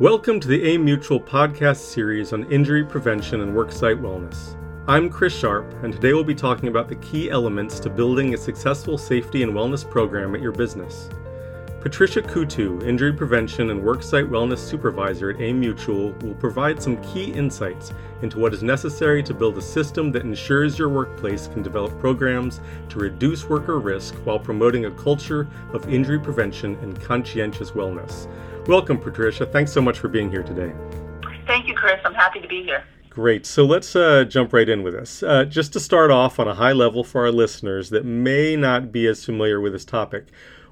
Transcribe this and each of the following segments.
Welcome to the AIM Mutual podcast series on injury prevention and worksite wellness. I'm Chris Sharp, and today we'll be talking about the key elements to building a successful safety and wellness program at your business. Patricia Coutu, Injury Prevention and Worksite Wellness Supervisor at AIM Mutual, will provide some key insights into what is necessary to build a system that ensures your workplace can develop programs to reduce worker risk while promoting a culture of injury prevention and conscientious wellness. Welcome, Patricia. Thanks so much for being here today. Thank you, Chris. I'm happy to be here. Great. So let's uh, jump right in with this. Uh, just to start off on a high level for our listeners that may not be as familiar with this topic,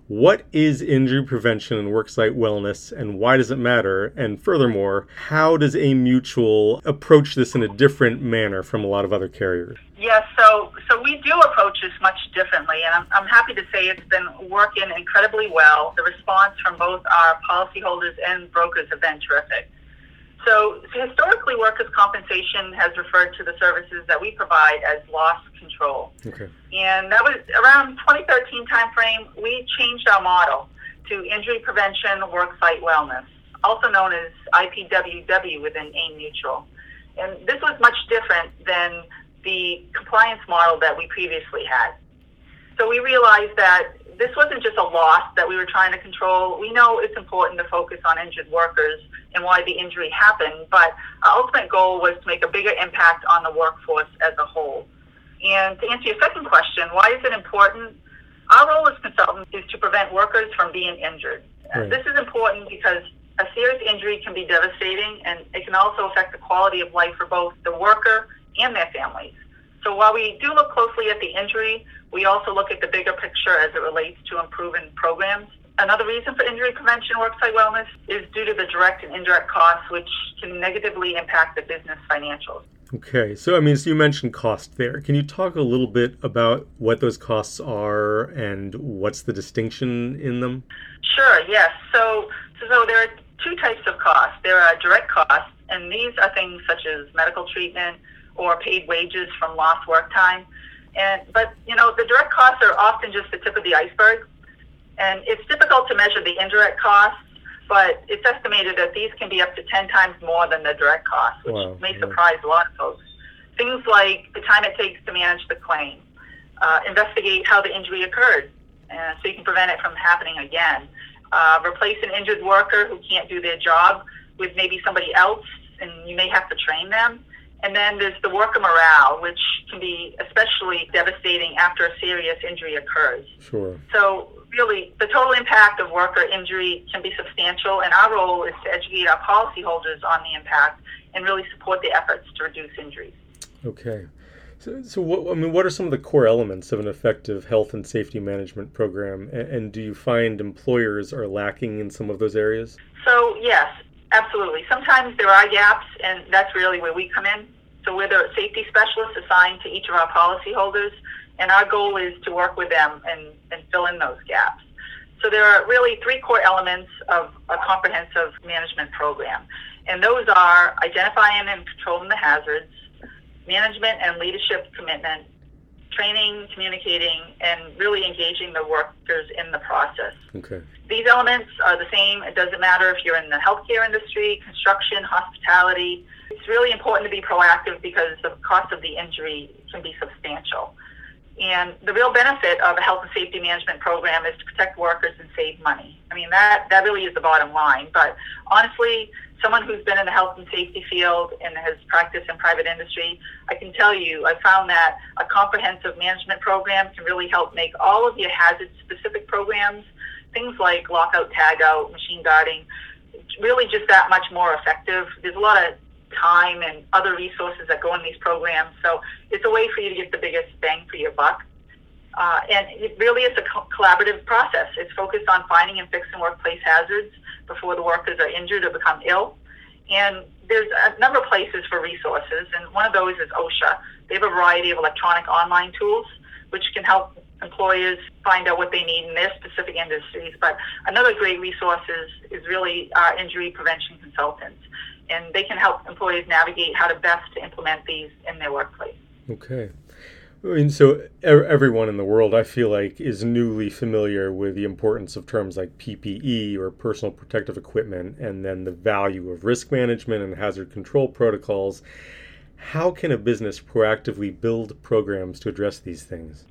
what is injury prevention and worksite wellness and why does it matter? And furthermore, how does AIM Mutual approach this in a different manner from a lot of other carriers? Yes, so so we do approach this much differently, and I'm, I'm happy to say it's been working incredibly well. The response from both our policyholders and brokers have been terrific. So, historically, workers' compensation has referred to the services that we provide as loss control. Okay. And that was around 2013 timeframe. We changed our model to injury prevention, worksite wellness, also known as IPWW within AIM Mutual. And this was much different than the compliance model that we previously had. So we realized that this wasn't just a loss that we were trying to control. We know it's important to focus on injured workers and why the injury happened, but our ultimate goal was to make a bigger impact on the workforce as a whole. And to answer your second question, why is it important? Our role as consultants is to prevent workers from being injured. Right. This is important because a serious injury can be devastating and it can also affect the quality of life for both the worker and their families. So while we do look closely at the injury, we also look at the bigger picture as it relates to improving programs. Another reason for injury prevention worksite wellness is due to the direct and indirect costs, which can negatively impact the business financials. Okay, so I mean, so you mentioned cost there. Can you talk a little bit about what those costs are and what's the distinction in them? Sure. Yes. So, so there are two types of costs. There are direct costs, and these are things such as medical treatment, or paid wages from lost work time. And but you know the direct costs are often just the tip of the iceberg, and it's difficult to measure the indirect costs. But it's estimated that these can be up to ten times more than the direct costs, which wow. may surprise a lot of folks. Things like the time it takes to manage the claim, uh, investigate how the injury occurred, uh, so you can prevent it from happening again. Uh, replace an injured worker who can't do their job with maybe somebody else, and you may have to train them. And then there's the worker morale, which can be especially devastating after a serious injury occurs. Sure. So, really, the total impact of worker injury can be substantial, and our role is to educate our policyholders on the impact and really support the efforts to reduce injuries. Okay. So, so what, I mean, what are some of the core elements of an effective health and safety management program, and, and do you find employers are lacking in some of those areas? So, yes, Absolutely. Sometimes there are gaps, and that's really where we come in. So we're the safety specialists assigned to each of our policyholders, and our goal is to work with them and, and fill in those gaps. So there are really three core elements of a comprehensive management program, and those are identifying and controlling the hazards, management and leadership commitment, training, communicating, and really engaging the workers in the process. Okay. These elements are the same. It doesn't matter if you're in the healthcare industry, construction, hospitality. It's really important to be proactive because the cost of the injury can be substantial. And the real benefit of a health and safety management program is to protect workers and save money. I mean, that, that really is the bottom line. But honestly, someone who's been in the health and safety field and has practiced in private industry, I can tell you, I found that a comprehensive management program can really help make all of your hazard specific programs, things like lockout, tagout, machine guarding, really just that much more effective. There's a lot of time and other resources that go in these programs. So it's a way for you to get the biggest bang for your buck. Uh, and it really is a co- collaborative process. It's focused on finding and fixing workplace hazards before the workers are injured or become ill. And there's a number of places for resources, and one of those is OSHA. They have a variety of electronic online tools which can help employers find out what they need in their specific industries. But another great resource is, is really our injury prevention consultants, and they can help employees navigate how to best implement these in their workplace. Okay. So everyone in the world, I feel like, is newly familiar with the importance of terms like PPE or personal protective equipment, and then the value of risk management and hazard control protocols. How can a business proactively build programs to address these things?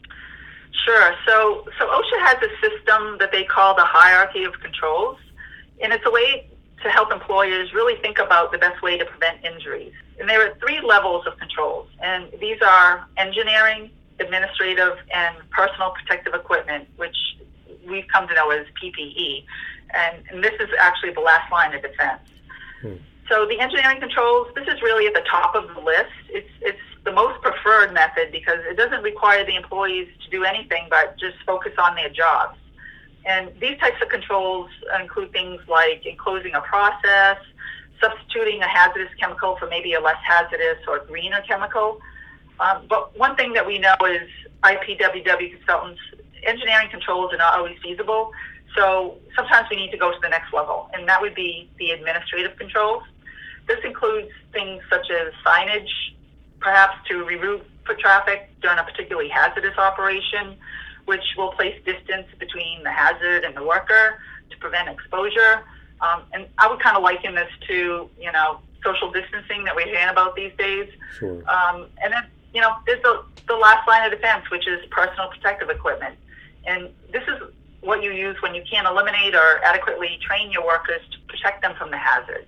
Sure. So, so OSHA has a system that they call the hierarchy of controls, and it's a way to help employers really think about the best way to prevent injuries. And there are three levels of controls, and these are engineering, administrative, and personal protective equipment, which we've come to know as PPE. And, and this is actually the last line of defense. Hmm. So the engineering controls, this is really at the top of the list. It's, it's the most preferred method because it doesn't require the employees to do anything but just focus on their jobs. And these types of controls include things like enclosing a process, substituting a hazardous chemical for maybe a less hazardous or greener chemical. Um, but one thing that we know is IPWW consultants, engineering controls are not always feasible. So sometimes we need to go to the next level, and that would be the administrative controls. This includes things such as signage, perhaps to reroute foot traffic during a particularly hazardous operation, which will place distance between the hazard and the worker to prevent exposure. Um, and I would kind of liken this to, you know, social distancing that we're hearing about these days. Sure. Um, and then, you know, there's the, the last line of defense, which is personal protective equipment. And this is what you use when you can't eliminate or adequately train your workers to protect them from the hazard.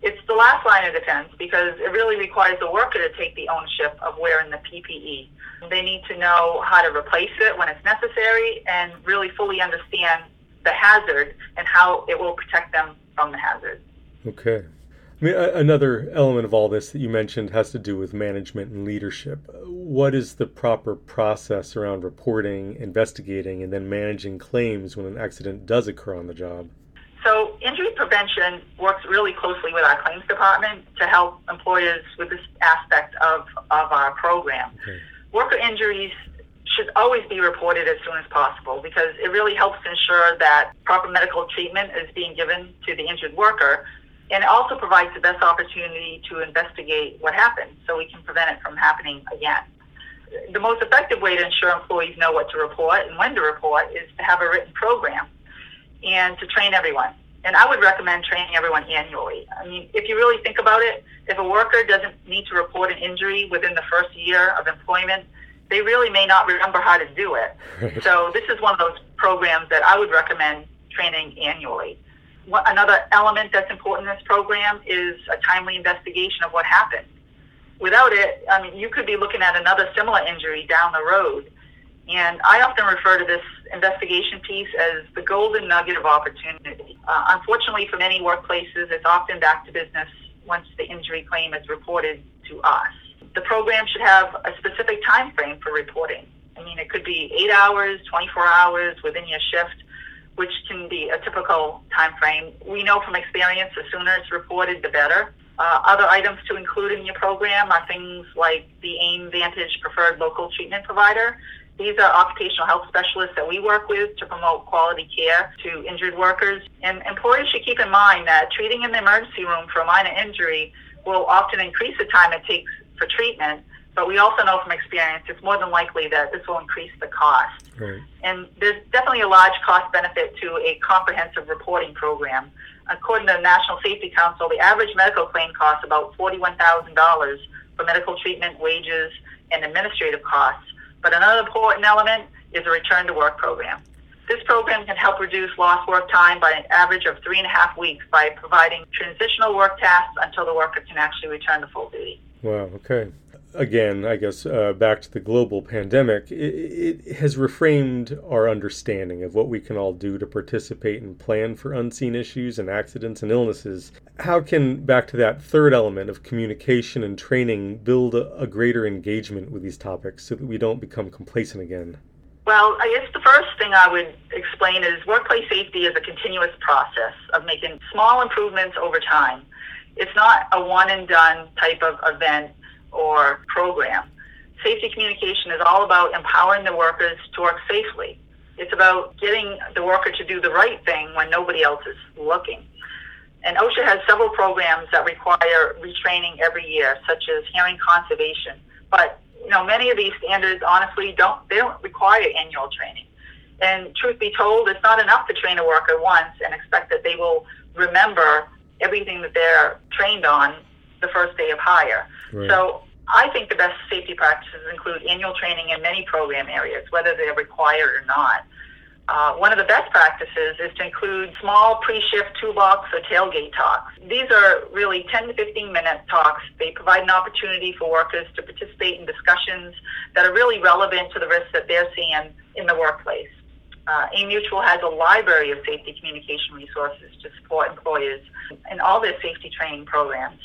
It's the last line of defense because it really requires the worker to take the ownership of wearing the PPE. They need to know how to replace it when it's necessary and really fully understand the hazard and how it will protect them from the hazard. Okay. I mean, another element of all this that you mentioned has to do with management and leadership. What is the proper process around reporting, investigating, and then managing claims when an accident does occur on the job? So, injury prevention works really closely with our claims department to help employers with this aspect of, of our program. Okay. Worker injuries should always be reported as soon as possible because it really helps ensure that proper medical treatment is being given to the injured worker. And it also provides the best opportunity to investigate what happened so we can prevent it from happening again. The most effective way to ensure employees know what to report and when to report is to have a written program and to train everyone. And I would recommend training everyone annually. I mean, if you really think about it, if a worker doesn't need to report an injury within the first year of employment, they really may not remember how to do it. so this is one of those programs that I would recommend training annually. Another element that's important in this program is a timely investigation of what happened. Without it, I mean, you could be looking at another similar injury down the road. And I often refer to this investigation piece as the golden nugget of opportunity. Uh, unfortunately, for many workplaces, it's often back to business once the injury claim is reported to us the program should have a specific time frame for reporting. I mean, it could be eight hours, 24 hours within your shift, which can be a typical time frame. We know from experience the sooner it's reported, the better. Uh, other items to include in your program are things like the AIM Vantage Preferred Local Treatment Provider. These are occupational health specialists that we work with to promote quality care to injured workers. And employers should keep in mind that treating in the emergency room for a minor injury will often increase the time it takes for treatment. But we also know from experience it's more than likely that this will increase the cost. Right. And there's definitely a large cost benefit to a comprehensive reporting program. According to the National Safety Council, the average medical claim costs about $41,000 for medical treatment, wages, and administrative costs. But another important element is a return to work program. This program can help reduce lost work time by an average of three and a half weeks by providing transitional work tasks until the worker can actually return to full duty. Wow, okay. Again, I guess uh, back to the global pandemic, it, it, has reframed our understanding of what we can all do to participate and plan for unseen issues and accidents and illnesses. How can, back to that third element of communication and training, build a, a greater engagement with these topics so that we don't become complacent again? Well, I guess the first thing I would explain is workplace safety is a continuous process of making small improvements over time. It's not a one and done type of event or program. Safety communication is all about empowering the workers to work safely. It's about getting the worker to do the right thing when nobody else is looking. And OSHA has several programs that require retraining every year, such as hearing conservation. But you know, many of these standards honestly don't they don't require annual training. And truth be told, it's not enough to train a worker once and expect that they will remember everything that they're trained on the first day of hire. Right. So I think the best safety practices include annual training in many program areas, whether they're required or not. Uh, one of the best practices is to include small pre-shift toolbox or tailgate talks. These are really 10 to 15 minute talks. They provide an opportunity for workers to participate in discussions that are really relevant to the risks that they're seeing in the workplace. Uh, AIM-Mutual has a library of safety communication resources to support employers in all their safety training programs.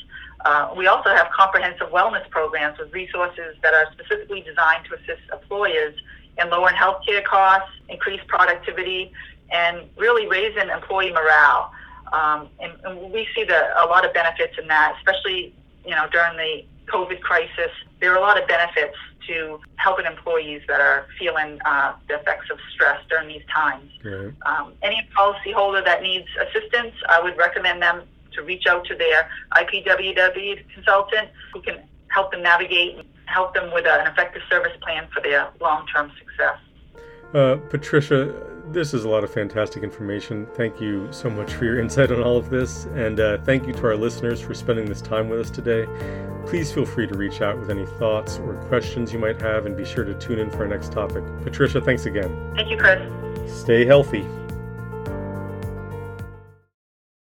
Uh, we also have comprehensive wellness programs with resources that are specifically designed to assist employers in lowering healthcare costs, increase productivity, and really raising employee morale. Um, and, and, we see the, a lot of benefits in that, especially you know during the COVID crisis. There are a lot of benefits to helping employees that are feeling uh, the effects of stress during these times. Right. Um, any policyholder that needs assistance, I would recommend them to reach out to their IPWW consultant who can help them navigate and help them with an effective service plan for their long term success. Uh, Patricia, this is a lot of fantastic information. Thank you so much for your insight on all of this. And uh, thank you to our listeners for spending this time with us today. Please feel free to reach out with any thoughts or questions you might have and be sure to tune in for our next topic. Patricia, thanks again. Thank you, Chris. Stay healthy.